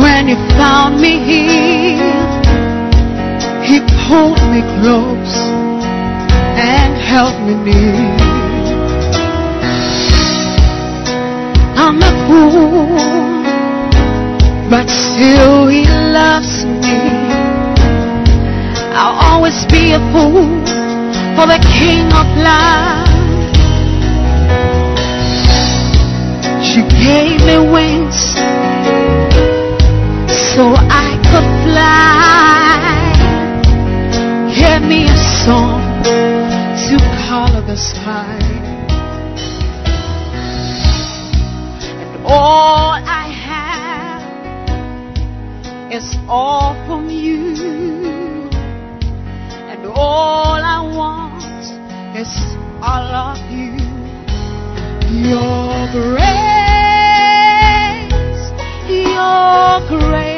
when you found me here. He pulled me close and held me near. I'm a fool, but still he loves me. I'll always be a fool for the King of Love. She gave me wings so I could fly. Give me a song to color the sky. And all I have is all from you. And all I want is all of you. Your grace, your grace.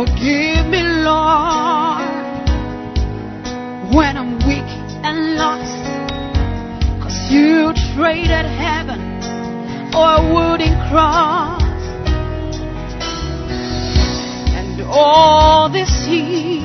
Forgive me, Lord, when I'm weak and lost. Cause you traded heaven or a wooden cross. And all these years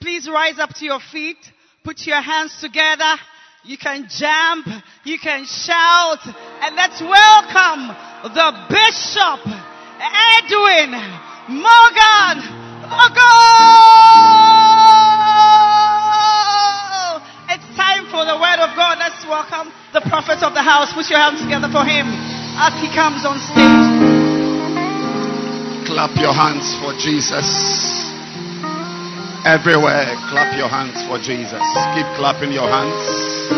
please rise up to your feet. Put your hands together. You can jump. You can shout. And let's welcome the Bishop Edwin Morgan Ogo. It's time for the word of God. Let's welcome the prophet of the house. Put your hands together for him as he comes on stage. Clap your hands for Jesus. Everywhere, clap your hands for Jesus. Keep clapping your hands.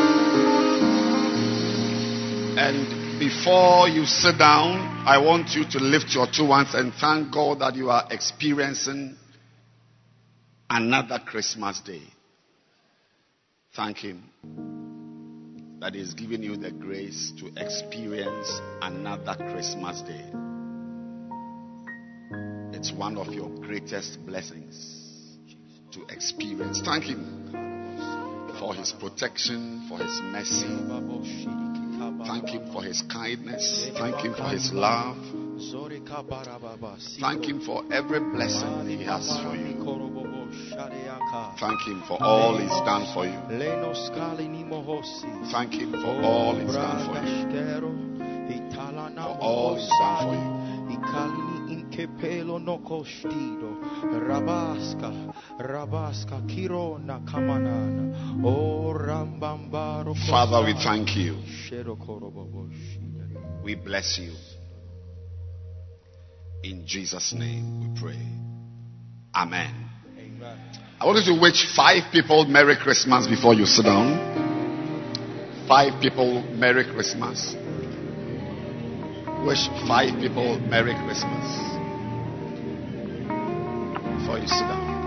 And before you sit down, I want you to lift your two hands and thank God that you are experiencing another Christmas day. Thank Him that He's giving you the grace to experience another Christmas day. It's one of your greatest blessings to experience. Thank Him for His protection, for His mercy. Thank Him for His kindness. Thank Him for His love. Thank Him for every blessing He has for you. Thank Him for all He's done for you. Thank Him for all He's done for you. For all He's done for you. Ikalini inkepelo no kostido rabaska rabaska kirona kamanana o rambambaro Father, we thank you. Shero korobobo shida. We bless you. In Jesus' name we pray. Amen. Amen. I want you to wish five people Merry Christmas before you sit down. Five people Merry Christmas. Wish five people Merry Christmas before you sit down.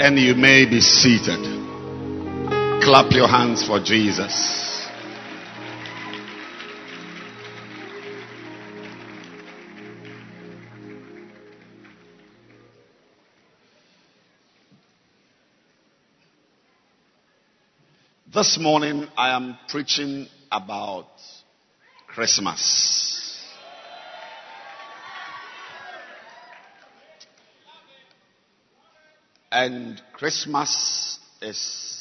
and you may be seated. Clap your hands for Jesus. This morning I am preaching about Christmas. And Christmas is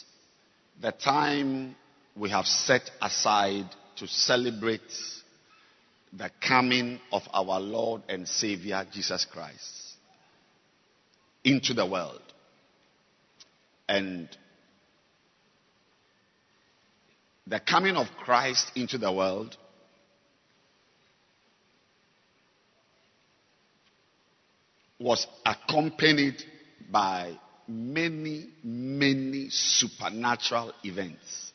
the time we have set aside to celebrate the coming of our Lord and Savior Jesus Christ into the world. And the coming of Christ into the world was accompanied by many, many supernatural events.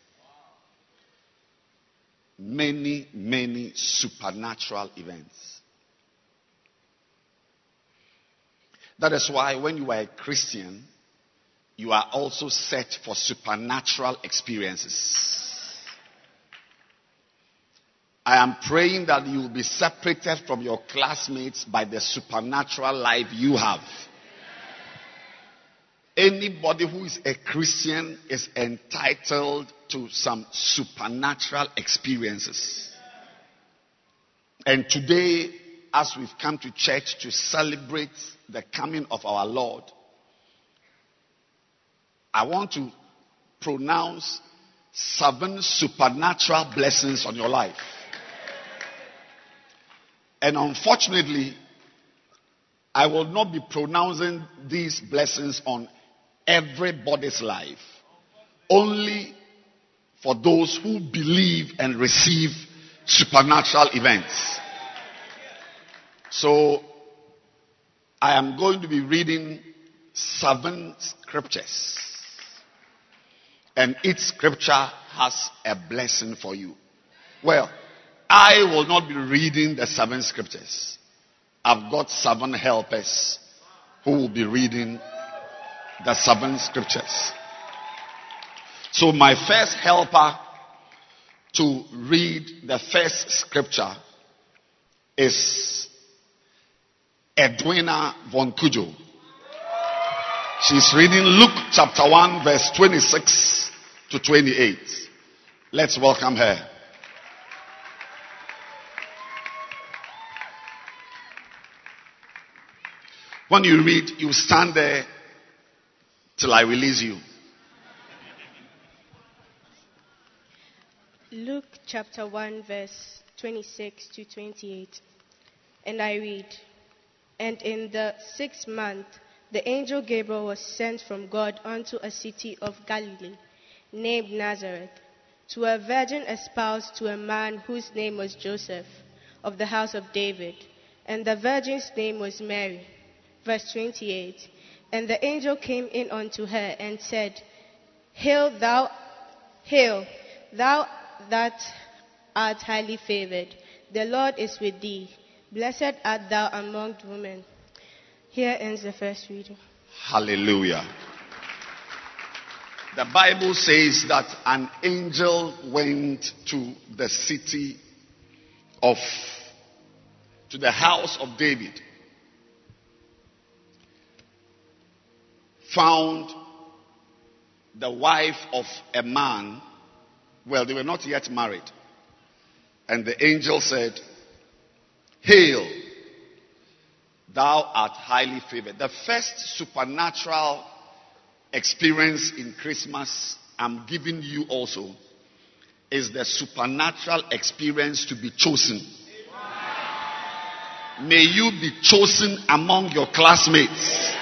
Many, many supernatural events. That is why when you are a Christian, you are also set for supernatural experiences. I am praying that you will be separated from your classmates by the supernatural life you have. Anybody who is a Christian is entitled to some supernatural experiences. And today, as we've come to church to celebrate the coming of our Lord, I want to pronounce seven supernatural blessings on your life. And unfortunately, I will not be pronouncing these blessings on everybody's life. Only for those who believe and receive supernatural events. So, I am going to be reading seven scriptures. And each scripture has a blessing for you. Well, I will not be reading the seven scriptures. I've got seven helpers who will be reading the seven scriptures. So my first helper to read the first scripture is Edwina von Kujo. She's reading Luke chapter 1 verse 26 to 28. Let's welcome her. When you read, you stand there till I release you. Luke chapter 1, verse 26 to 28. And I read, And in the sixth month, the angel Gabriel was sent from God unto a city of Galilee named Nazareth to a virgin espoused to a man whose name was Joseph of the house of David. And the virgin's name was Mary. Verse 28. And the angel came in unto her and said, Hail thou, hail, thou that art highly favored. The Lord is with thee. Blessed art thou among women. Here ends the first reading. Hallelujah. The Bible says that an angel went to the city of, to the house of David found the wife of a man, well, they were not yet married. And the angel said, Hail, thou art highly favored. The first supernatural experience in Christmas I'm giving you also is the supernatural experience to be chosen. May you be chosen among your classmates.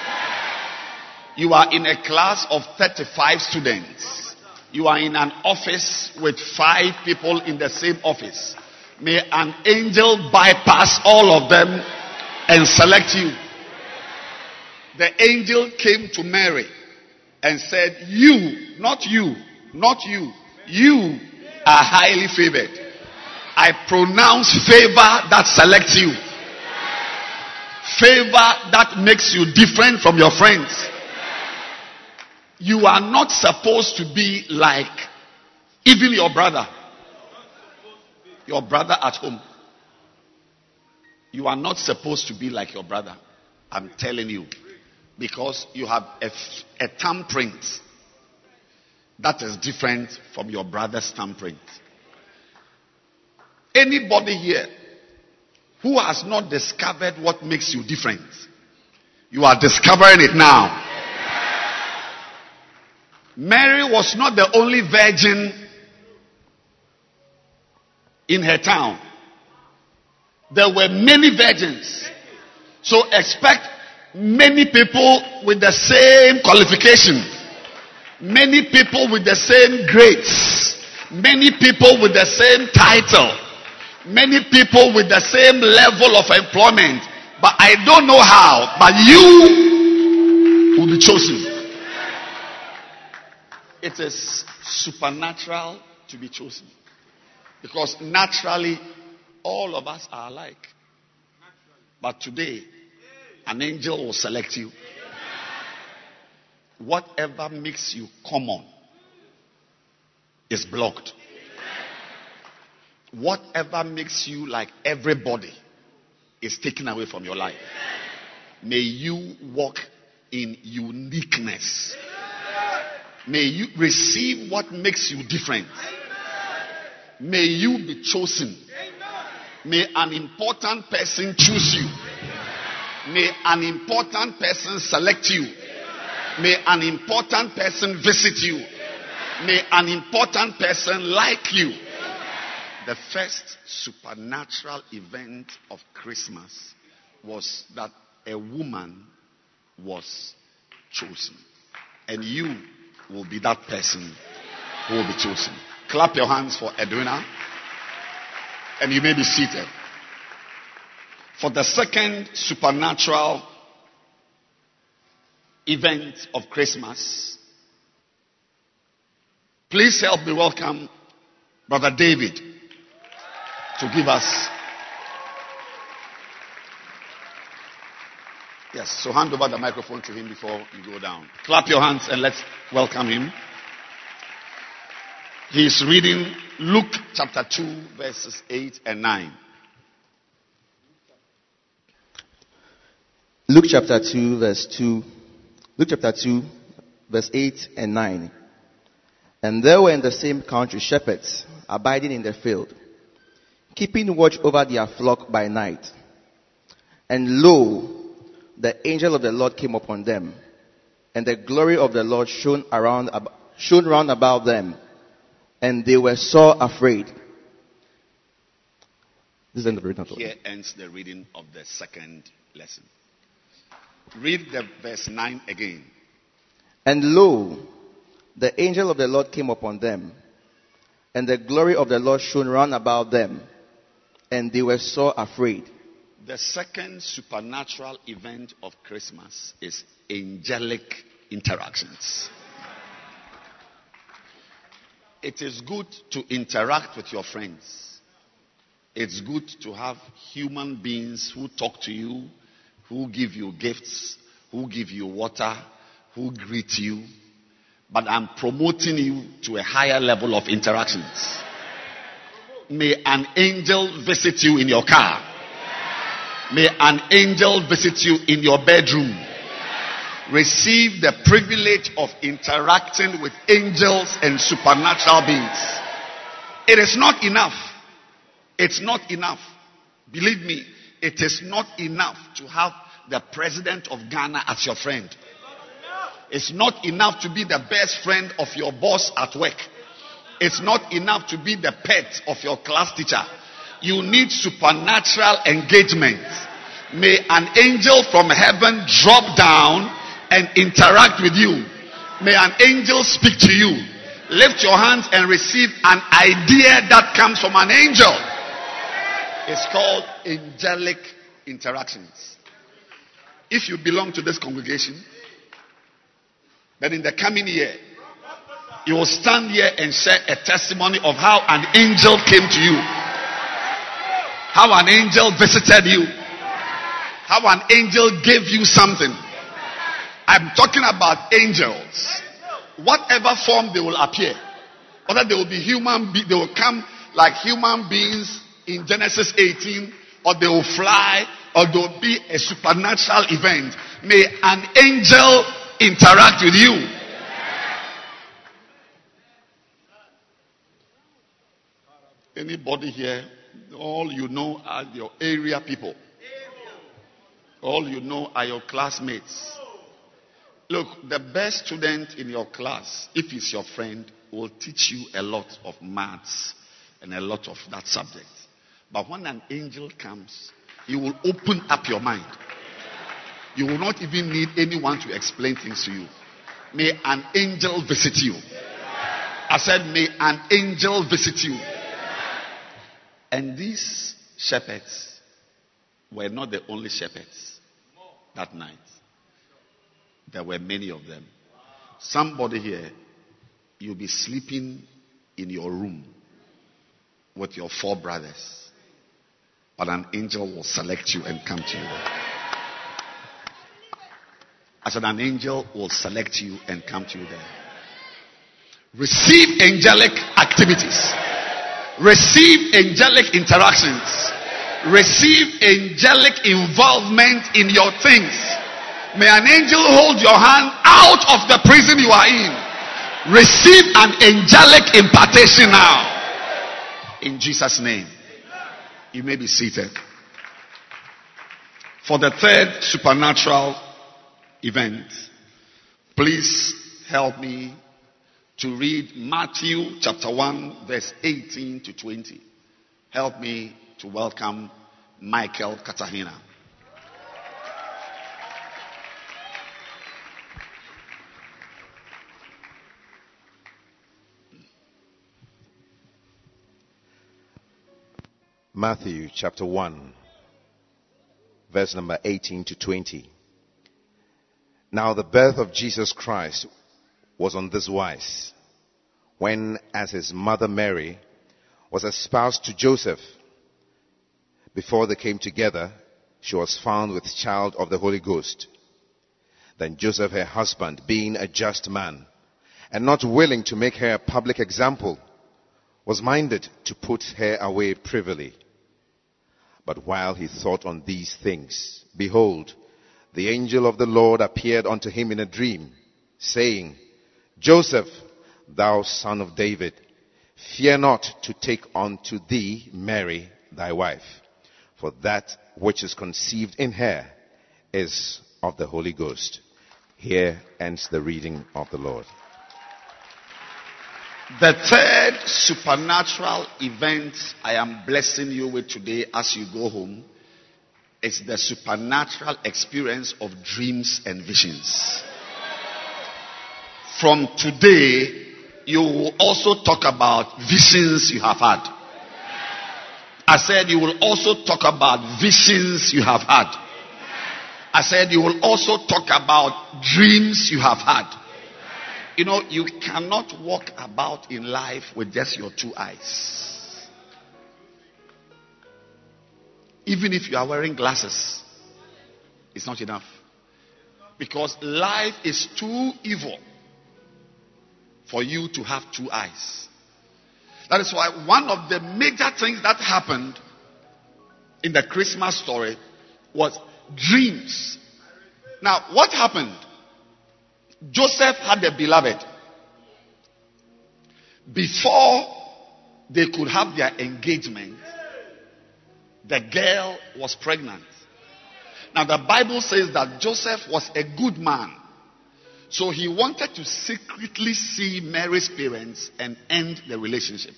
You are in a class of 35 students. You are in an office with five people in the same office. May an angel bypass all of them and select you. The angel came to Mary and said, You, not you, not you, you are highly favored. I pronounce favor that selects you. Favor that makes you different from your friends You are not supposed to be like even your brother. Your brother at home. You are not supposed to be like your brother. I'm telling you. Because you have a, a thumbprint that is different from your brother's thumbprint. Anybody here who has not discovered what makes you different, you are discovering it now. Mary was not the only virgin in her town. There were many virgins. So expect many people with the same qualification, many people with the same grades, many people with the same title, many people with the same level of employment. But I don't know how, but you will be chosen. It is supernatural to be chosen. Because naturally, all of us are alike. But today, an angel will select you. Whatever makes you common is blocked. Whatever makes you like everybody is taken away from your life. May you walk in uniqueness. May you receive what makes you different. May you be chosen. May an important person choose you. May an important person select you. May an important person visit you. May an important person like you. The first supernatural event of Christmas was that a woman was chosen. And you will be that person who will be chosen. Clap your hands for Edwina. And you may be seated. For the second supernatural event of Christmas, please help me welcome Brother David to give us. Yes, so hand over the microphone to him before you go down. Clap your hands and let's welcome him. He is reading Luke chapter 2, verses 8 and 9. Luke chapter 2, verse 2. Luke chapter 2, verse 8 and 9. And there were in the same country shepherds abiding in the field, keeping watch over their flock by night. And lo, the angel of the Lord came upon them, and the glory of the Lord shone around, shone round about them and they were so afraid. This is the reading. Here ends the reading of the second lesson. Read the verse 9 again. And lo, the angel of the Lord came upon them, and the glory of the Lord shone round about them, and they were so afraid. The second supernatural event of Christmas is angelic interactions. It is good to interact with your friends. It's good to have human beings who talk to you, who give you gifts, who give you water, who greet you. But I'm promoting you to a higher level of interactions. May an angel visit you in your car. May an angel visit you in your bedroom receive the privilege of interacting with angels and supernatural beings. It is not enough. It's not enough. Believe me, it is not enough to have the president of Ghana as your friend. It's not enough to be the best friend of your boss at work. It's not enough to be the pet of your class teacher. You need supernatural engagement. May an angel from heaven drop down and interact with you. May an angel speak to you. Lift your hands and receive an idea that comes from an angel. It's called angelic interactions. If you belong to this congregation, then in the coming year, you will stand here and share a testimony of how an angel came to you, how an angel visited you, how an angel gave you something I'm talking about angels. whatever form they will appear, whether they will be human, be- they will come like human beings in Genesis 18, or they will fly, or there will be a supernatural event. May an angel interact with you. Anybody here, all you know are your area people. All you know are your classmates. Look, the best student in your class, if he's your friend, will teach you a lot of maths and a lot of that subject. But when an angel comes, he will open up your mind. You will not even need anyone to explain things to you. May an angel visit you. I said, May an angel visit you. And these shepherds were not the only shepherds that night. There were many of them. Somebody here, you'll be sleeping in your room with your four brothers, but an angel will select you and come to you. I said, an angel will select you and come to you there. Receive angelic activities. Receive angelic interactions. Receive angelic involvement in your things. May an angel hold your hand out of the prison you are in. Receive an angelic impartation now. In Jesus' name. You may be seated. For the third supernatural event, please help me to read Matthew chapter 1, verse 18 to 20. Help me to welcome Michael Katahina. Matthew chapter 1, verse number 18 to 20. Now the birth of Jesus Christ was on this wise. When, as his mother Mary was espoused to Joseph, before they came together, she was found with child of the Holy Ghost. Then Joseph, her husband, being a just man, and not willing to make her a public example, was minded to put her away privily. But while he thought on these things, behold, the angel of the Lord appeared unto him in a dream, saying, Joseph, thou son of David, fear not to take unto thee Mary thy wife, for that which is conceived in her is of the Holy Ghost. Here ends the reading of the Lord. The third supernatural event I am blessing you with today as you go home is the supernatural experience of dreams and visions. From today, you will also talk about visions you have had. I said you will also talk about visions you have had. I said you will also talk about dreams you have had. You know, you cannot walk about in life with just your two eyes. Even if you are wearing glasses, it's not enough. Because life is too evil for you to have two eyes. That is why one of the major things that happened in the Christmas story was dreams. Now, what happened? Joseph had a beloved. Before they could have their engagement, the girl was pregnant. Now, the Bible says that Joseph was a good man. So he wanted to secretly see Mary's parents and end the relationship.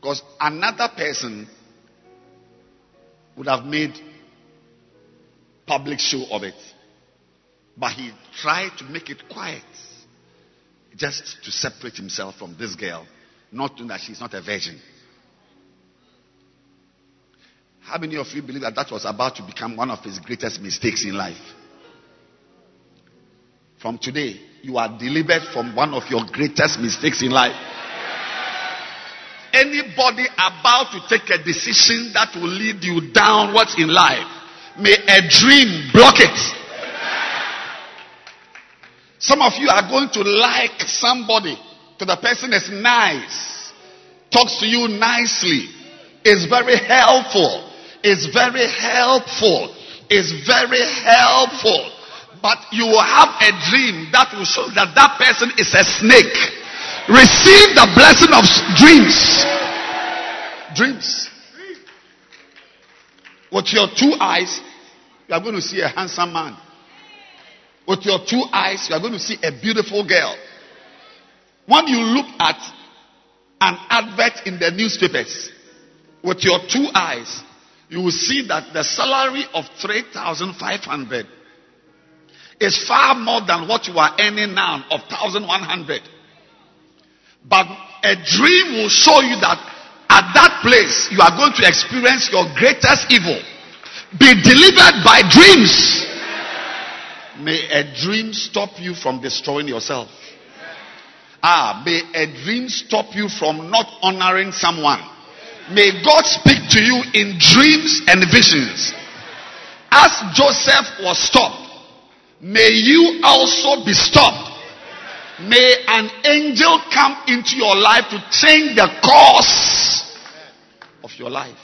Because another person would have made public show of it. But he tried to make it quiet. Just to separate himself from this girl. Not knowing that she's not a virgin. How many of you believe that that was about to become one of his greatest mistakes in life? From today, you are delivered from one of your greatest mistakes in life. Anybody about to take a decision that will lead you downwards in life, may a dream block it. Some of you are going to like somebody to the person is nice, talks to you nicely, is very helpful, is very helpful, is very helpful. But you will have a dream that will show that that person is a snake. Receive the blessing of dreams. Dreams. With your two eyes, you are going to see a handsome man. With your two eyes, you are going to see a beautiful girl. When you look at an advert in the newspapers with your two eyes, you will see that the salary of 3,500 is far more than what you are earning now of 1,100. But a dream will show you that at that place you are going to experience your greatest evil. Be delivered by dreams. May a dream stop you from destroying yourself. Ah, may a dream stop you from not honoring someone. May God speak to you in dreams and visions. As Joseph was stopped, may you also be stopped. May an angel come into your life to change the course of your life.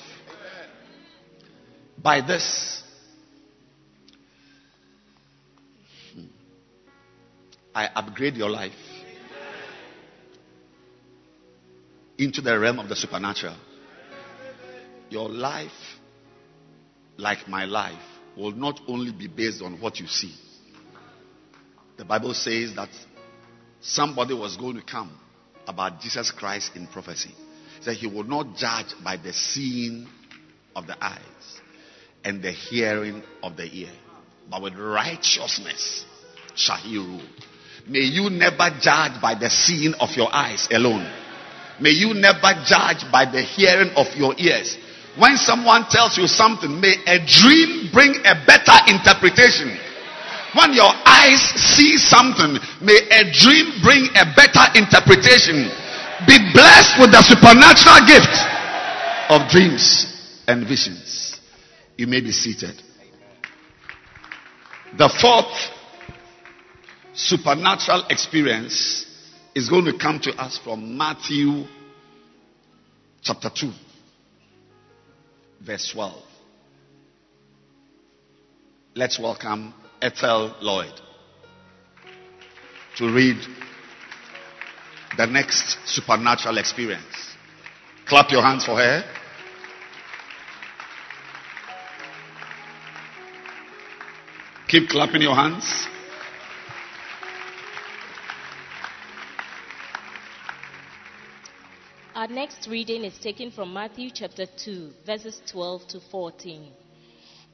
By this, I upgrade your life into the realm of the supernatural. Your life, like my life, will not only be based on what you see. The Bible says that somebody was going to come about Jesus Christ in prophecy. That he will not judge by the seeing of the eyes and the hearing of the ear, but with righteousness shall he rule. May you never judge by the seeing of your eyes alone. May you never judge by the hearing of your ears. When someone tells you something, may a dream bring a better interpretation. When your eyes see something, may a dream bring a better interpretation. Be blessed with the supernatural gift of dreams and visions. You may be seated. The fourth supernatural experience is going to come to us from Matthew chapter 2, verse 12. Let's welcome Ethel Lloyd to read the next supernatural experience. Clap your hands for her. Keep clapping your hands. Our next reading is taken from Matthew chapter 2, verses 12 to 14.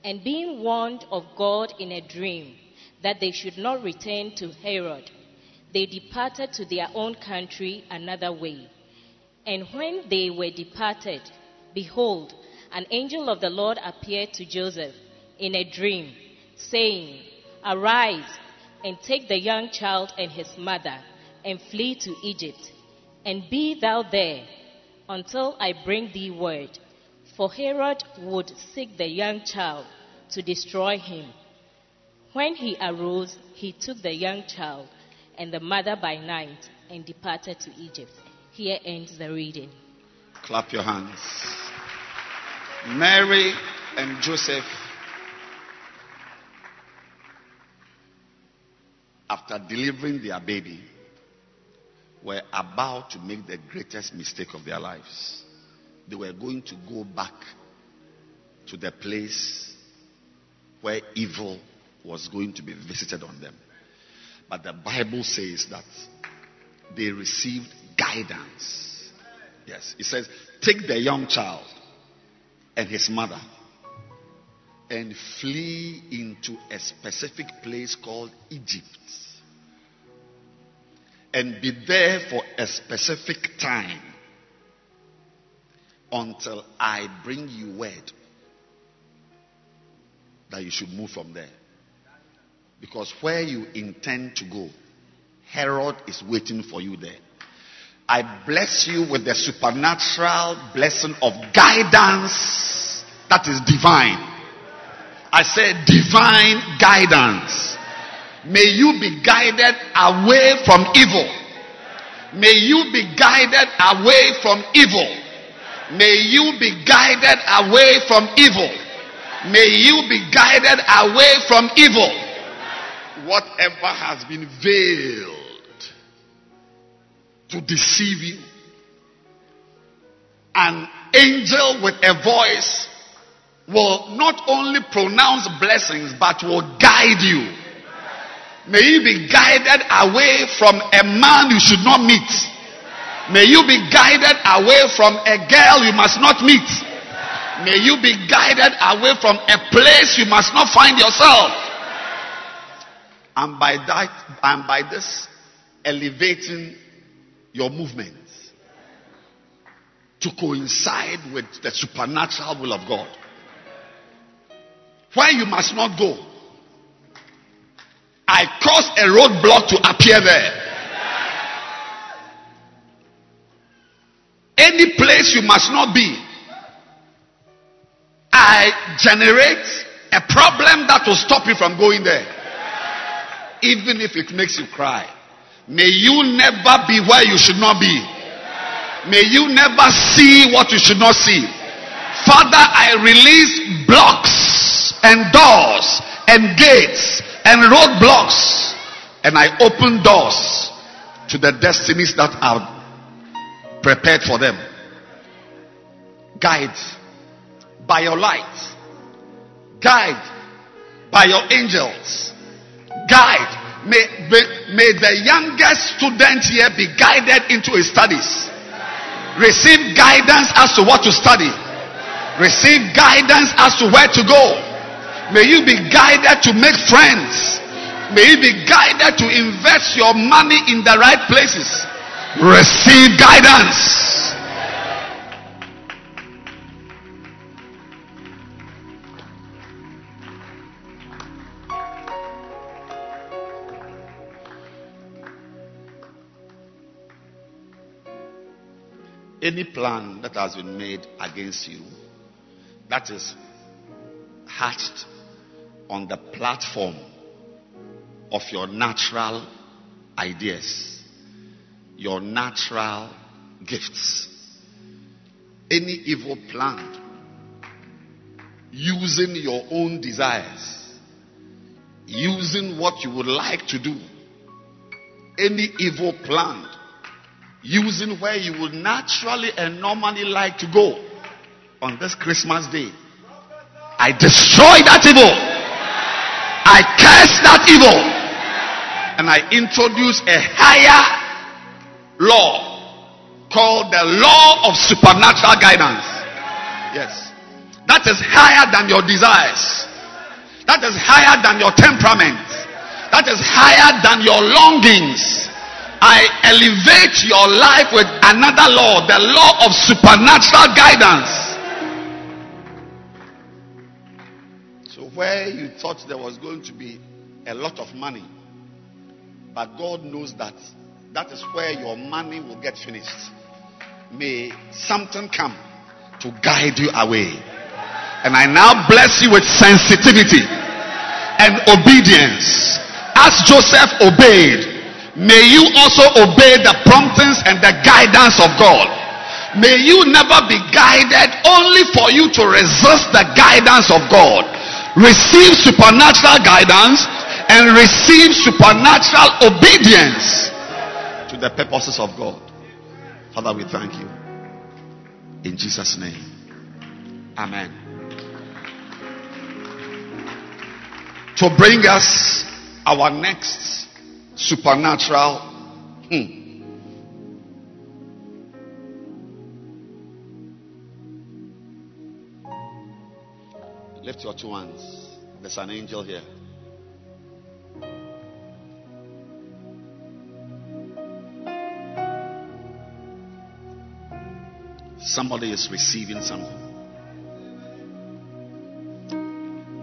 And being warned of God in a dream that they should not return to Herod, they departed to their own country another way. And when they were departed, behold, an angel of the Lord appeared to Joseph in a dream, saying, Arise and take the young child and his mother and flee to Egypt and be thou there until I bring thee word. For Herod would seek the young child to destroy him. When he arose, he took the young child and the mother by night and departed to Egypt. Here ends the reading. Clap your hands. Mary and Joseph, after delivering their baby, were about to make the greatest mistake of their lives. They were going to go back to the place where evil was going to be visited on them. But the Bible says that they received guidance. Yes, it says, take the young child and his mother and flee into a specific place called Egypt and be there for a specific time until I bring you word that you should move from there. Because where you intend to go, Herod is waiting for you there. I bless you with the supernatural blessing of guidance that is divine. I said divine guidance May you be guided away from evil. May you be guided away from evil. May you be guided away from evil. May you be guided away from evil. Whatever has been veiled to deceive you, an angel with a voice will not only pronounce blessings but will guide you. May you be guided away from a man you should not meet. May you be guided away from a girl you must not meet. May you be guided away from a place you must not find yourself. And by that, and by this, elevating your movements to coincide with the supernatural will of God. Where you must not go, I cause a roadblock to appear there. Any place you must not be, I generate a problem that will stop you from going there. Even if it makes you cry. May you never be where you should not be. May you never see what you should not see. Father, I release blocks and doors and gates and roadblocks and I open doors to the destinies that are prepared for them. Guide by your light. Guide by your angels. Guide. May, may, may the youngest student here be guided into his studies. Receive guidance as to what to study. Receive guidance as to where to go. May you be guided to make friends. May you be guided to invest your money in the right places. Receive guidance. Any plan that has been made against you that is hatched on the platform of your natural ideas, your natural gifts. Any evil plan using your own desires, using what you would like to do, any evil plan using where you would naturally and normally like to go on this Christmas day. I destroy that evil. I curse that evil. And I introduce a higher law called the law of supernatural guidance. Yes. That is higher than your desires. That is higher than your temperament. That is higher than your longings. I elevate your life with another law, the law of supernatural guidance. So, where you thought there was going to be a lot of money, but God knows that that is where your money will get finished. May something come to guide you away. And I now bless you with sensitivity and obedience. As Joseph obeyed, May you also obey the promptings and the guidance of God. May you never be guided only for you to resist the guidance of God. Receive supernatural guidance and receive supernatural obedience to the purposes of God. Father, we thank you. In Jesus' name. Amen. To bring us our next supernatural. Hmm. Lift your two hands. There's an angel here. Somebody is receiving something.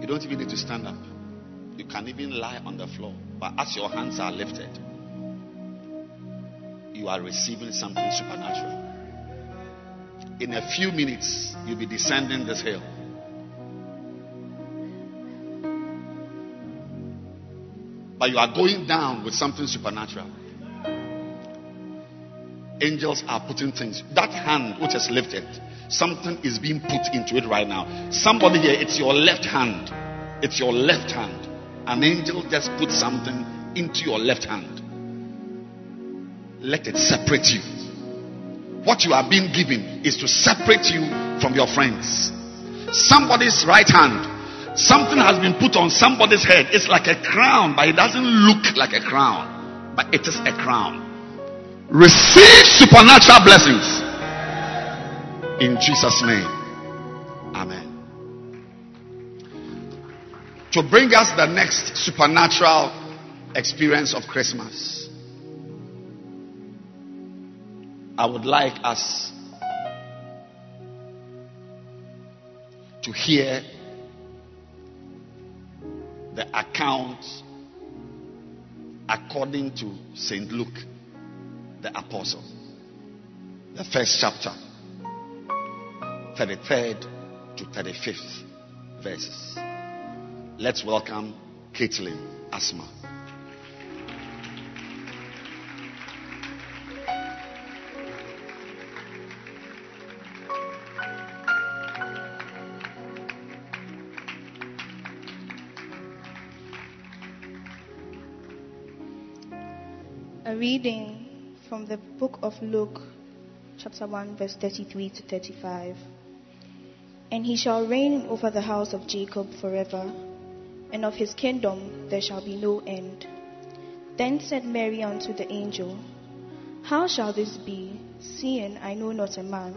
You don't even need to stand up. You can even lie on the floor. But as your hands are lifted, you are receiving something supernatural. In a few minutes, you'll be descending this hill. but you are going down with something supernatural. Angels are putting things. That hand which is lifted, something is being put into it right now. Somebody here, it's your left hand. It's your left hand. An angel just put something into your left hand. Let it separate you. What you are being given is to separate you from your friends. Somebody's right hand Something has been put on somebody's head. It's like a crown, but it doesn't look like a crown, but it is a crown. Receive supernatural blessings in Jesus' name. Amen. To bring us the next supernatural experience of Christmas, I would like us to hear the account according to St. Luke, the apostle. The first chapter, 33rd to 35th verses. Let's welcome Caitlin Asma. A reading from the book of Luke, chapter 1, verse 33 to 35. And he shall reign over the house of Jacob forever, and of his kingdom there shall be no end. Then said Mary unto the angel, How shall this be, seeing I know not a man?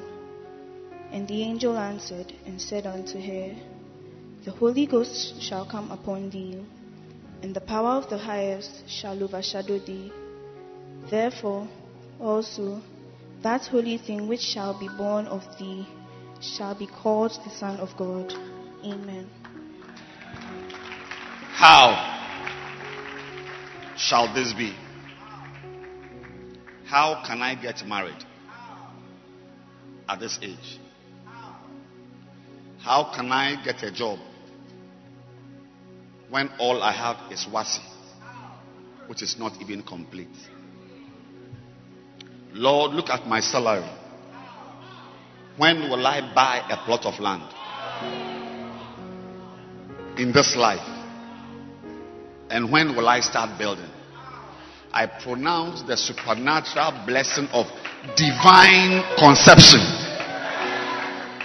And the angel answered and said unto her, The Holy Ghost shall come upon thee, and the power of the highest shall overshadow thee. Therefore also that holy thing which shall be born of thee shall be called the Son of God. Amen. How shall this be? How can I get married at this age? How can I get a job when all I have is WASSCE, which is not even complete? Lord, look at my salary. When will I buy a plot of land? In this life. And when will I start building? I pronounce the supernatural blessing of divine conception.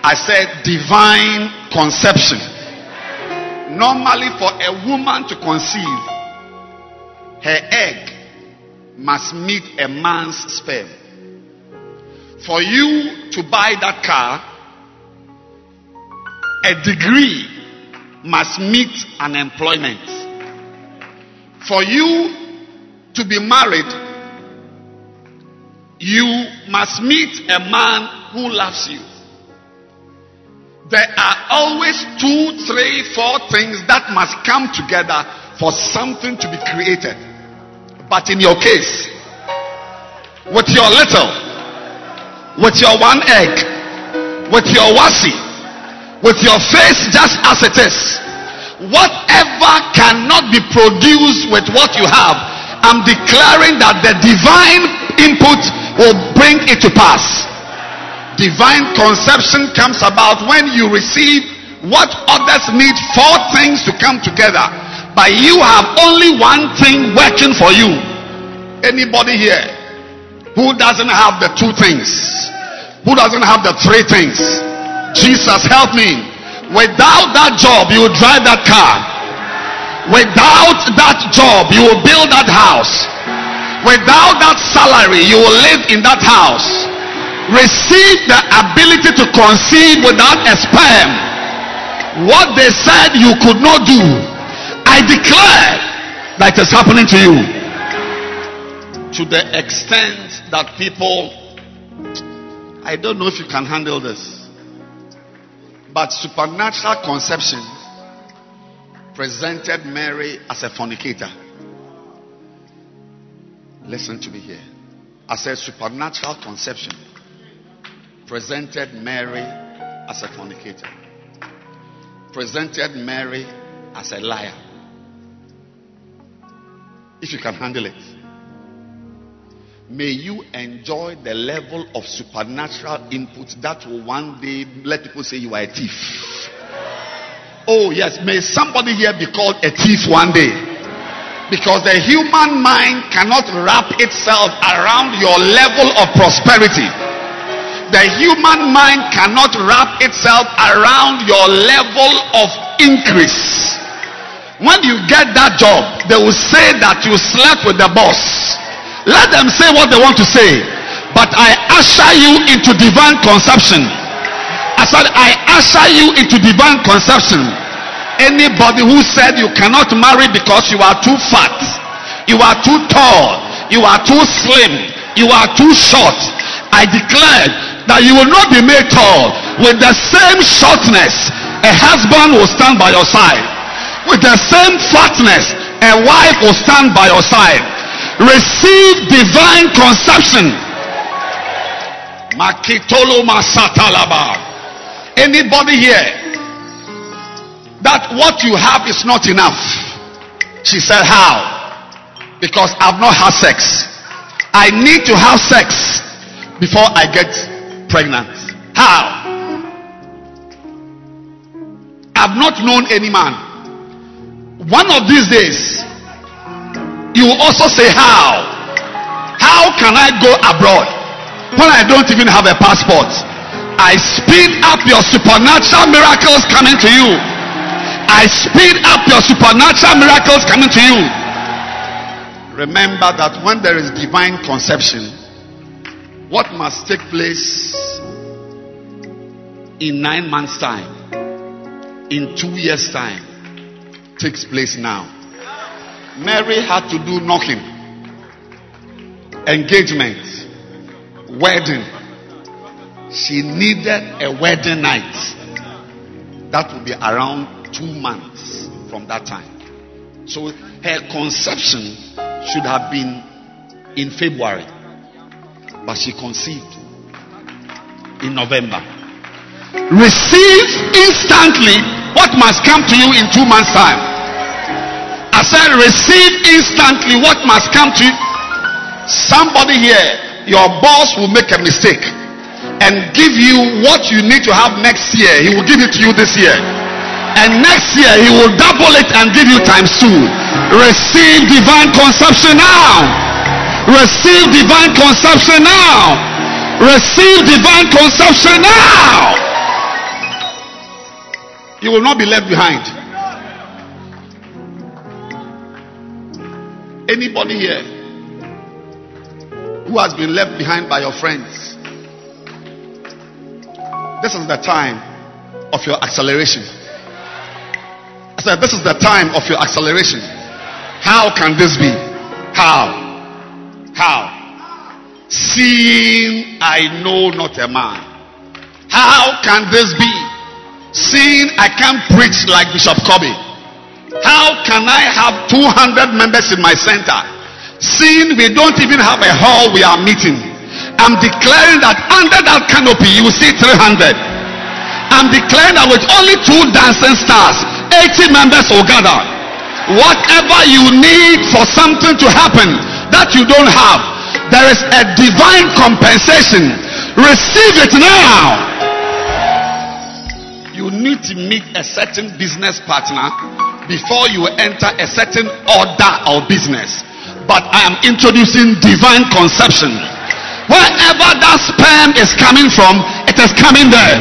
I said divine conception. Normally, for a woman to conceive, her egg must meet a man's sperm. For you to buy that car, a degree must meet an employment. For you to be married, you must meet a man who loves you. There are always two, three, four things that must come together for something to be created. But in your case, with your little, with your one egg, with your WASSCE, with your face just as it is, whatever cannot be produced with what you have, I'm declaring that the divine input will bring it to pass. Divine conception comes about when you receive what others need four things to come together but you have only one thing working for you. Anybody here who doesn't have the two things? Who doesn't have the three things? Jesus, help me. Without that job, you will drive that car. Without that job, you will build that house. Without that salary, you will live in that house. Receive the ability to conceive without a sperm. What they said you could not do, I declare that is happening to you. To the extent that people, I don't know if you can handle this, but supernatural conception presented Mary as a fornicator. Listen to me here. As a supernatural conception presented Mary as a fornicator, presented Mary as a liar if you can handle it. May you enjoy the level of supernatural input that will one day let people say you are a thief. Oh, yes, may somebody here be called a thief one day. Because the human mind cannot wrap itself around your level of prosperity. The human mind cannot wrap itself around your level of increase. When you get that job, they will say that you slept with the boss. Let them say what they want to say. But I usher you into divine conception. I said, I usher you into divine conception. Anybody who said you cannot marry because you are too fat, you are too tall, you are too slim, you are too short, I declare that you will not be made tall. With the same shortness, a husband will stand by your side. With the same fatness, a wife will stand by your side receive divine conception. Makitolo masatalaba. Anybody here that what you have is not enough? She said, How? Because I've not had sex. I need to have sex before I get pregnant. How? I've not known any man. One of these days, you also say, How? How can I go abroad when I don't even have a passport? I speed up your supernatural miracles coming to you. I speed up your supernatural miracles coming to you. Remember that when there is divine conception, what must take place in nine months' time, in two years' time, takes place now. Mary had to do knocking, engagement, wedding. She needed a wedding night. That would be around two months from that time. So her conception should have been in February, but she conceived in November. Receive instantly what must come to you in two months' time. I said, receive instantly what must come to you. Somebody here, your boss will make a mistake and give you what you need to have next year. He will give it to you this year. And next year, he will double it and give you times two. Receive divine conception now. Receive divine conception now. Receive divine conception now. You will not be left behind. Anybody here who has been left behind by your friends? This is the time of your acceleration. I said, This is the time of your acceleration. How can this be? How? How? Seeing I know not a man. How can this be? Seeing I can't preach like Bishop Kobe. How can I have 200 members in my center? Seeing we don't even have a hall we are meeting. I'm declaring that under that canopy you will see 300. I'm declaring that with only two dancing stars, 80 members will gather. Whatever you need for something to happen that you don't have, there is a divine compensation. Receive it now. You need to meet a certain business partner before you enter a certain order of business. But I am introducing divine conception. Wherever that sperm is coming from, it is coming there.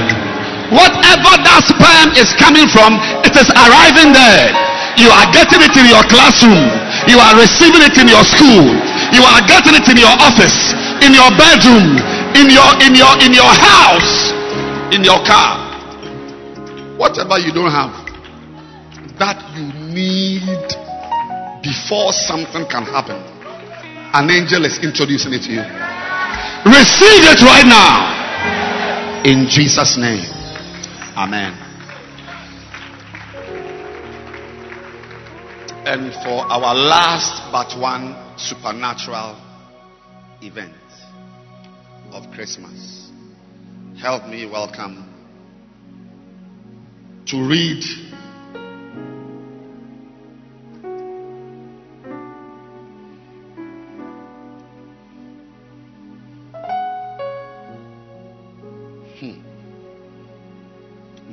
Whatever that sperm is coming from, it is arriving there. You are getting it in your classroom. You are receiving it in your school. You are getting it in your office, in your bedroom, in your in your in your house, in your car. Whatever you don't have, that you need before something can happen. An angel is introducing it to you. Receive it right now. In Jesus' name. Amen. And for our last but one supernatural event of Christmas, help me welcome to read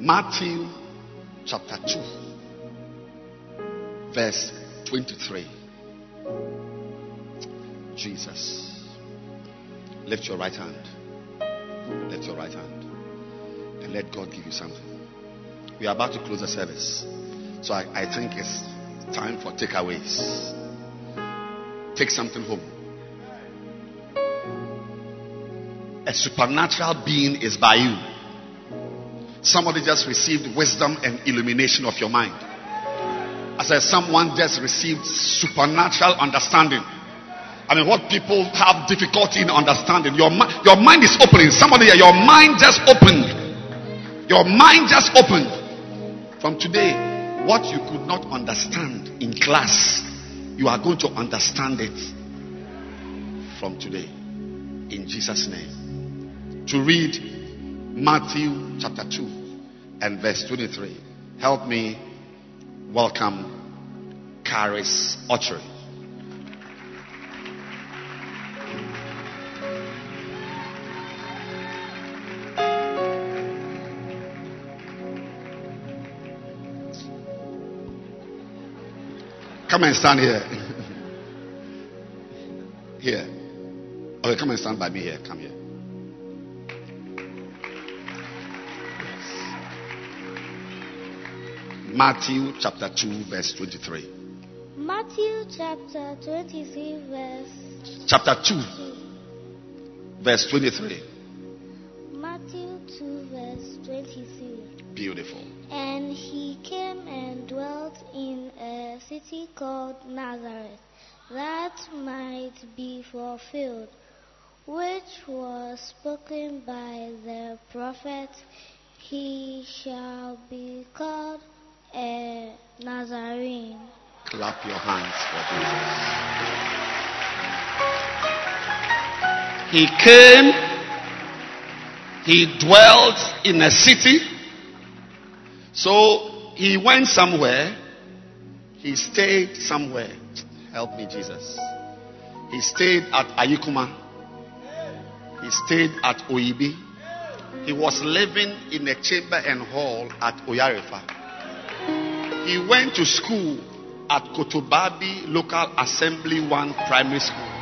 Matthew chapter 2, verse 23. Jesus. Lift your right hand. Lift your right hand. And let God give you something. We are about to close the service. So I, I think it's time for takeaways. Take something home. A supernatural being is by you. Somebody just received wisdom and illumination of your mind. I said, someone just received supernatural understanding. I mean, what people have difficulty in understanding. Your, your mind is opening. Somebody your mind just opened. Your mind just opened. From today, what you could not understand in class, you are going to understand it from today. In Jesus' name. To read Matthew chapter 2 and verse 23. Help me welcome Caris Autry. Come and stand here. here. Okay, come and stand by me here. Come here. Matthew chapter 2, verse 23. Matthew chapter 23, verse. Chapter 2, verse 23. Matthew 2, verse 23. Beautiful. And he came and dwelt in a city called Nazareth, that might be fulfilled, which was spoken by the prophet, He shall be called a Nazarene. Clap your hands for Jesus. He came, he dwelt in a city. So he went somewhere, he stayed somewhere. Help me, Jesus. He stayed at Ayikuma, he stayed at Oyibi. He was living in a chamber and hall at Oyarifa. He went to school at Kotobabi Local Assembly 1 Primary School.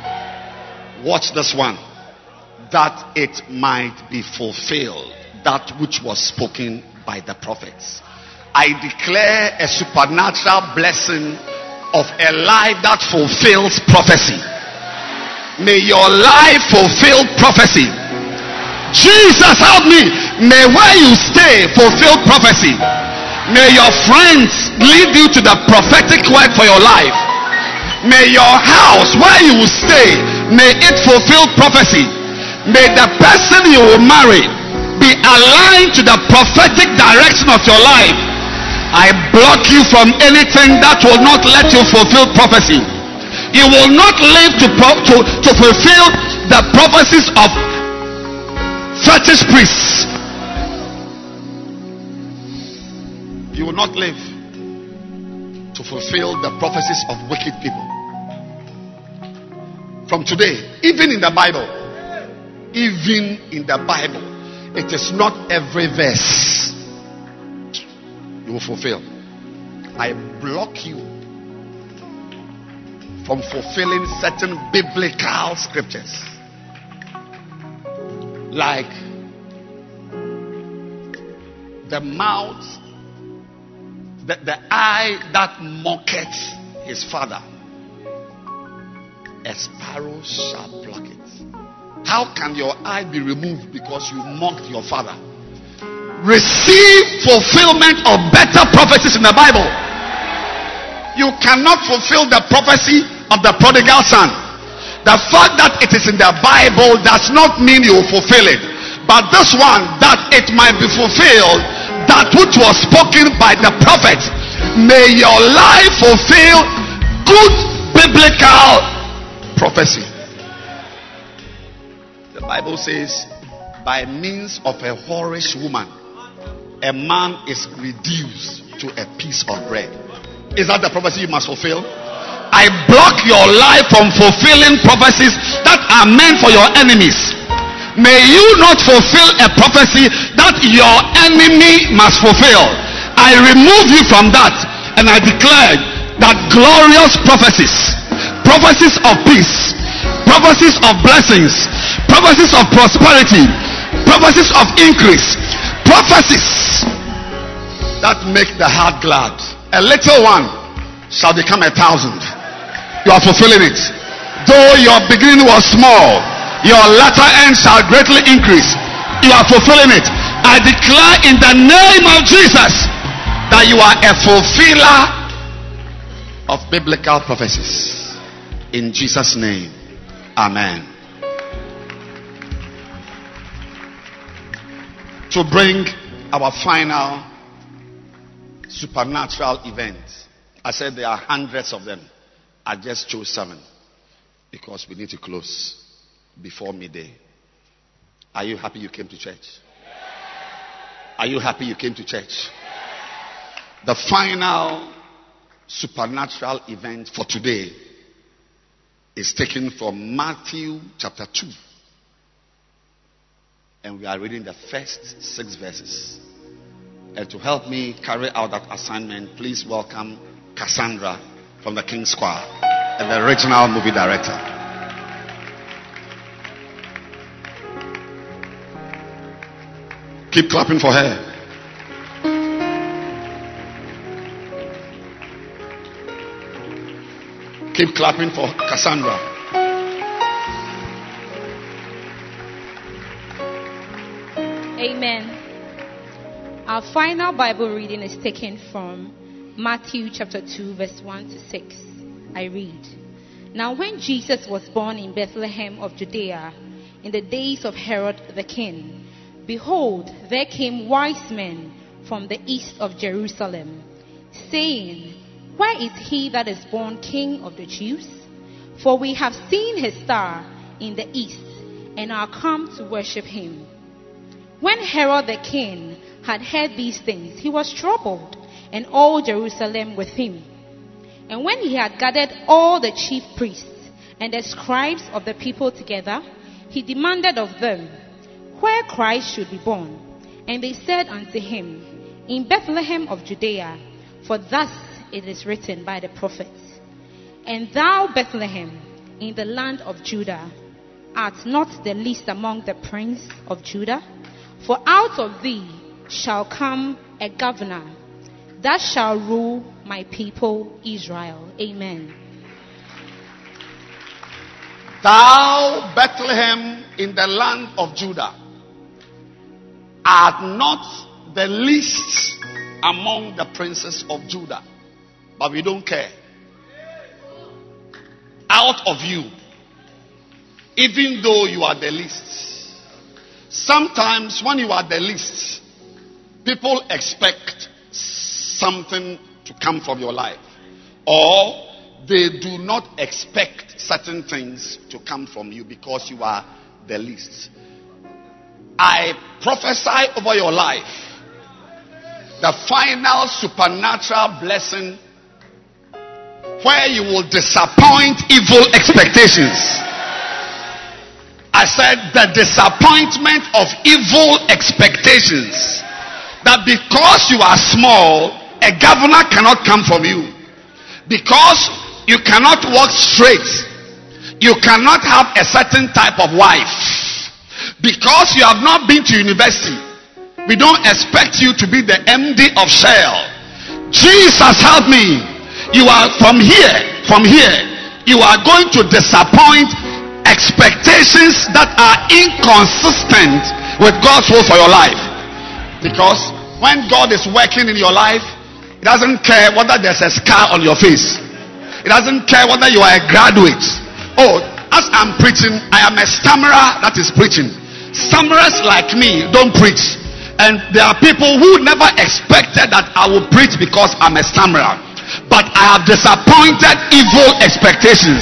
Watch this one. That it might be fulfilled, that which was spoken by the prophets. I declare a supernatural blessing of a life that fulfills prophecy. May your life fulfill prophecy. Jesus help me. May where you stay fulfill prophecy. May your friends lead you to the prophetic word for your life. May your house where you will stay, may it fulfill prophecy. May the person you will marry be aligned to the prophetic direction of your life. I block you from anything that will not let you fulfill prophecy. You will not live to, pro- to, to fulfill the prophecies of fetish priests. You will not live to fulfill the prophecies of wicked people. From today, even in the Bible, even in the Bible, it is not every verse you will fulfill. I block you from fulfilling certain biblical scriptures. Like the mouth, the, the eye that mocketh his father, a sparrow shall pluck it. How can your eye be removed because you mocked your father? Receive fulfillment of better prophecies in the Bible. You cannot fulfill the prophecy of the prodigal son. The fact that it is in the Bible does not mean you will fulfill it. But this one, that it might be fulfilled, that which was spoken by the prophet, may your life fulfill good biblical prophecy. The Bible says, by means of a whorish woman, a man is reduced to a piece of bread. Is that the prophecy you must fulfill? I block your life from fulfilling prophecies that are meant for your enemies. May you not fulfill a prophecy that your enemy must fulfill. I remove you from that and I declare that glorious prophecies, prophecies of peace, prophecies of blessings, prophecies of prosperity, prophecies of increase, prophecies that make the heart glad. A little one shall become a thousand. You are fulfilling it. Though your beginning was small, your latter end shall greatly increase. You are fulfilling it. I declare in the name of Jesus that you are a fulfiller of biblical prophecies. In Jesus' name. Amen. To bring our final supernatural event. I said there are hundreds of them. I just chose seven because we need to close before midday. Are you happy you came to church? Are you happy you came to church? The final supernatural event for today is taken from Matthew chapter 2. And we are reading the first six verses. And to help me carry out that assignment, please welcome Cassandra from the King's Choir and the original movie director. Keep clapping for her. Keep clapping for Cassandra. Amen. Our final Bible reading is taken from Matthew chapter 2, verse 1 to 6. I read Now, when Jesus was born in Bethlehem of Judea, in the days of Herod the king, behold, there came wise men from the east of Jerusalem, saying, Where is he that is born king of the Jews? For we have seen his star in the east and are come to worship him. When Herod the king had heard these things, he was troubled, and all Jerusalem with him. And when he had gathered all the chief priests and the scribes of the people together, he demanded of them where Christ should be born. And they said unto him, In Bethlehem of Judea, for thus it is written by the prophets. And thou, Bethlehem, in the land of Judah, art not the least among the princes of Judah, for out of thee shall come a governor that shall rule my people Israel. Amen. Thou, Bethlehem, in the land of Judah, art not the least among the princes of Judah. But we don't care. Out of you, even though you are the least, sometimes when you are the least, people expect something to come from your life, or they do not expect certain things to come from you because you are the least. I prophesy over your life the final supernatural blessing where you will disappoint evil expectations. I said the disappointment of evil expectations. That because you are small, a governor cannot come from you. Because you cannot walk straight, you cannot have a certain type of wife. Because you have not been to university, we don't expect you to be the MD of Shell. Jesus help me. You are from here, from here, you are going to disappoint expectations that are inconsistent with God's will for your life. Because when God is working in your life, He doesn't care whether there's a scar on your face. He doesn't care whether you are a graduate. Oh, as I'm preaching, I am a stammerer that is preaching. Stammerers like me don't preach. And there are people who never expected that I would preach because I'm a stammerer. But I have disappointed evil expectations.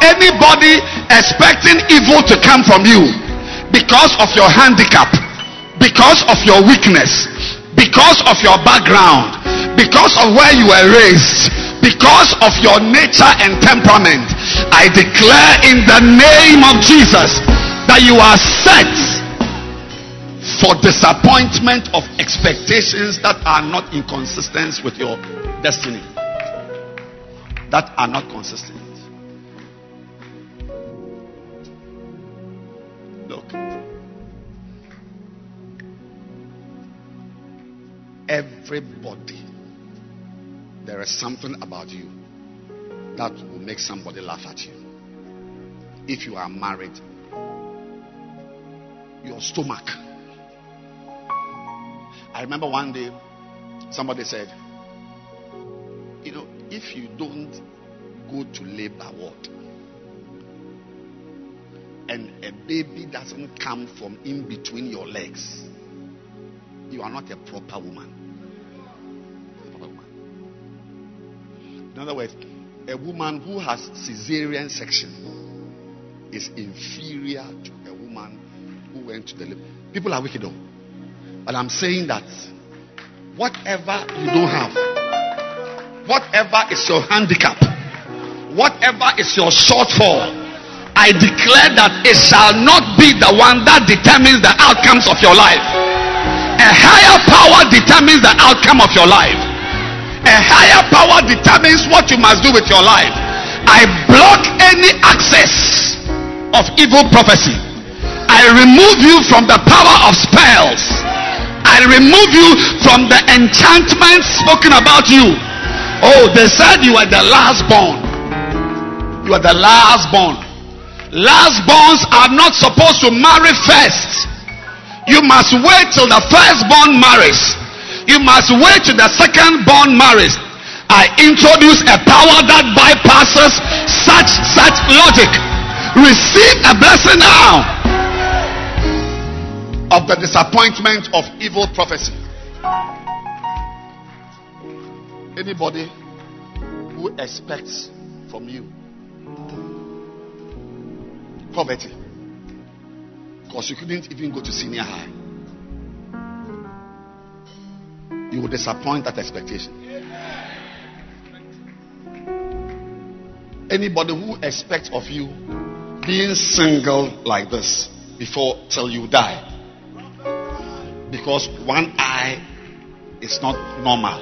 Anybody expecting evil to come from you because of your handicap, because of your weakness, because of your background, because of where you were raised, because of your nature and temperament, I declare in the name of Jesus that you are set for disappointment of expectations that are not in consistency with your destiny. That are not consistent. Look. Everybody, there is something about you that will make somebody laugh at you. If you are married, your stomach. I remember one day somebody said, You know, if you don't go to labor ward and a baby doesn't come from in between your legs, you are not a proper woman. In other words, a woman who has cesarean section is inferior to went to the labor. People are wicked, though. But I'm saying that whatever you don't have, whatever is your handicap, whatever is your shortfall, I declare that it shall not be the one that determines the outcomes of your life. A higher power determines the outcome of your life. A higher power determines what you must do with your life. I block any access of evil prophecy. I remove you from the power of spells. I remove you from the enchantment spoken about you. Oh, they said you are the last born. You are the last born. Last borns are not supposed to marry first. You must wait till the firstborn marries. You must wait till the second born marries. I introduce a power that bypasses such such logic. Receive a blessing now of the disappointment of evil prophecy. Anybody who expects from you poverty because you couldn't even go to senior high, you will disappoint that expectation. Anybody who expects of you being single like this before till you die because one eye is not normal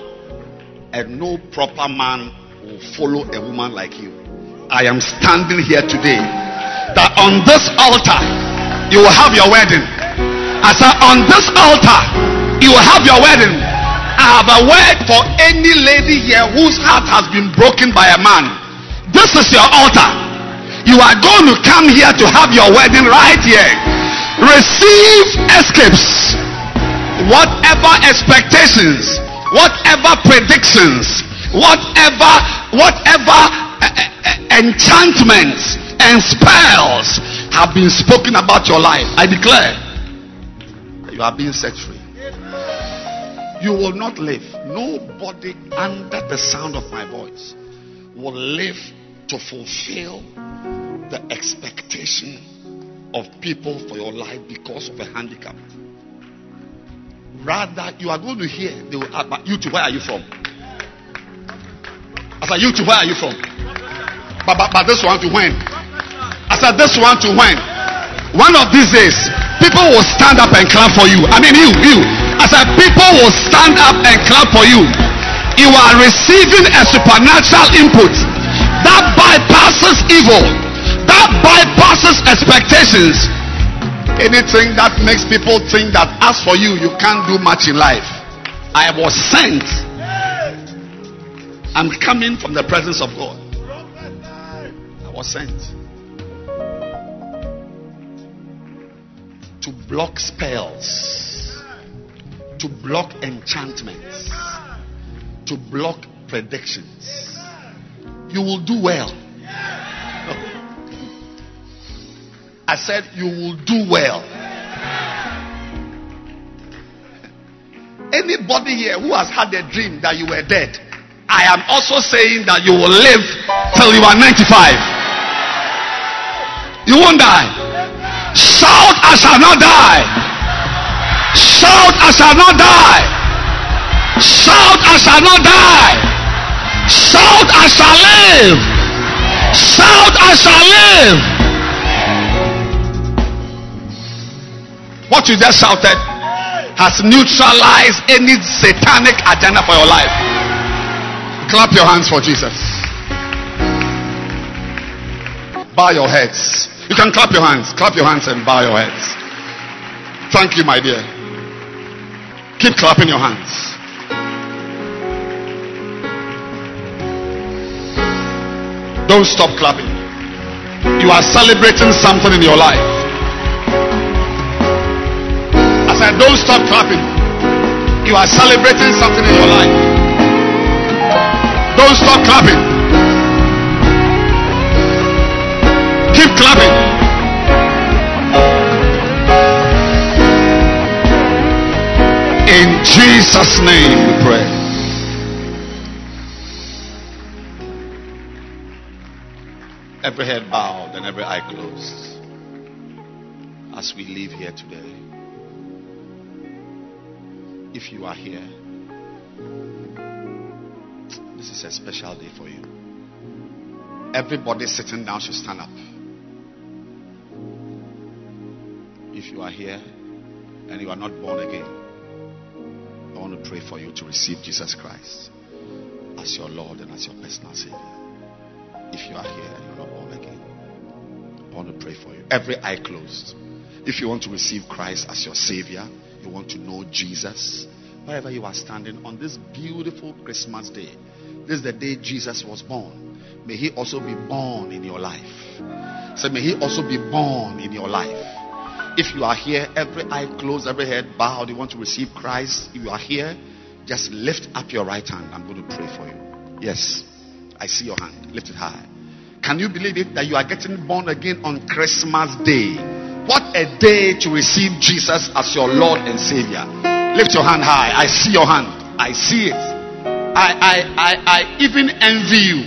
and no proper man will follow a woman like you. I am standing here today that on this altar you will have your wedding. I said, on this altar you will have your wedding. I have a word for any lady here whose heart has been broken by a man. This is your altar. You are going to come here to have your wedding right here. Receive escapes whatever expectations, whatever predictions, whatever, whatever uh, uh, enchantments and spells have been spoken about your life, I declare you are being set free. You will not live. Nobody under the sound of my voice will live to fulfill the expectation of people for your life because of a handicap. Rather, you are going to hear they will ask, to where are you from? I said, you to where are you from? But, but, but this one to when? I said, this one to when? One of these days, people will stand up and clap for you. I mean, you, you. I said, people will stand up and clap for you. You are receiving a supernatural input that bypasses evil, that bypasses expectations. Anything that makes people think that as for you, you can't do much in life. I was sent. I'm coming from the presence of God. I was sent to block spells, to block enchantments, to block predictions. You will do well. I said, You will do well. Anybody here who has had a dream that you were dead, I am also saying that you will live till you are 95. You won't die. Shout, I shall not die. Shout, I shall not die. Shout, I shall not die. Shout, I shall live. Shout, I shall live. What you just shouted has neutralized any satanic agenda for your life. Clap your hands for Jesus. Bow your heads. You can clap your hands. Clap your hands and bow your heads. Thank you, my dear. Keep clapping your hands. Don't stop clapping. You are celebrating something in your life. I don't stop clapping. You are celebrating something in your life. Don't stop clapping. Keep clapping. In Jesus' name we pray. Every head bowed and every eye closed. As we leave here today, if you are here, this is a special day for you. Everybody sitting down should stand up. If you are here and you are not born again, I want to pray for you to receive Jesus Christ as your Lord and as your personal Savior. If you are here and you're not born again, I want to pray for you. Every eye closed. If you want to receive Christ as your Savior, you want to know Jesus, wherever you are standing on this beautiful Christmas day, this is the day Jesus was born. May He also be born in your life. So may He also be born in your life. If you are here, every eye closed, every head bowed, you want to receive Christ, if you are here, just lift up your right hand. I'm going to pray for you. Yes, I see your hand. Lift it high. Can you believe it that you are getting born again on Christmas Day? What a day to receive Jesus as your Lord and Savior. Lift your hand high. I see your hand. I see it. I, I, I, I even envy you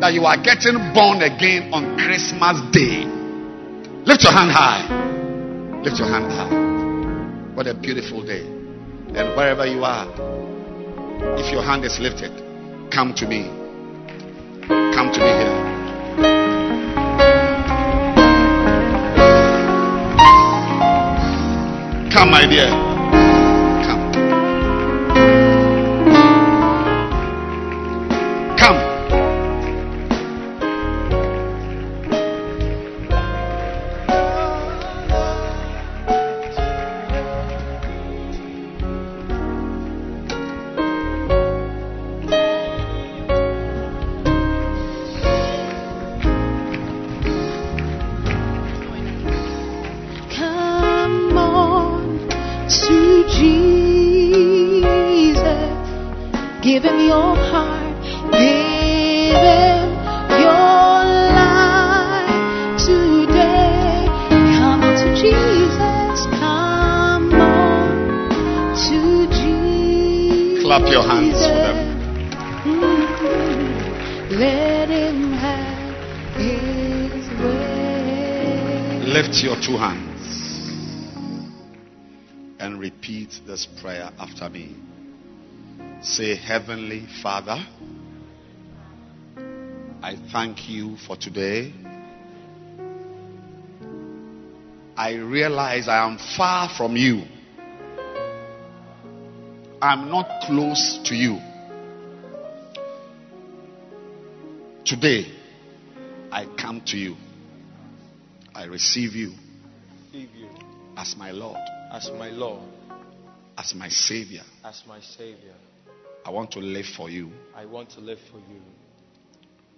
that you are getting born again on Christmas Day. Lift your hand high. Lift your hand high. What a beautiful day. And wherever you are, if your hand is lifted, come to me. Come to me here. Come, my dear. Clap your hands for them. Let him have his way. Lift your two hands and repeat this prayer after me. Say, Heavenly Father, I thank you for today. I realize I am far from you. I'm not close to you. Today, I come to you. I receive you Receive you as my Lord, as my Lord, as my Savior. as my Savior. I want to live for you. I want to live for you.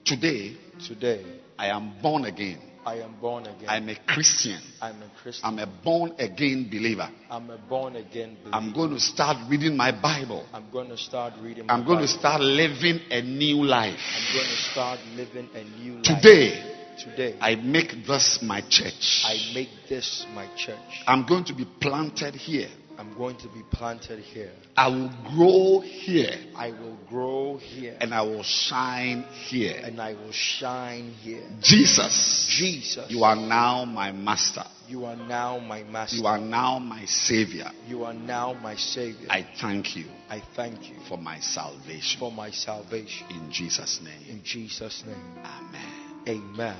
Today, Today, I am born again. I am born again. I'm a Christian. I'm a Christian. I'm a born again believer. I'm a born again believer. I'm going to start reading my Bible. I'm going to start reading. I'm going to start living a new life. I'm going to start living a new life. Today, Today, I make this my church. I make this my church. I'm going to be planted here. I'm going to be planted here. I will grow here I will grow here. and I will shine here. and I will shine here. Jesus, Jesus, you are now my master. you are now my master. You are now my savior. You are now my Savior. I thank you I thank you for my salvation. for my salvation. In Jesus' name. In Jesus' name. Amen.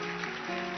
Amen.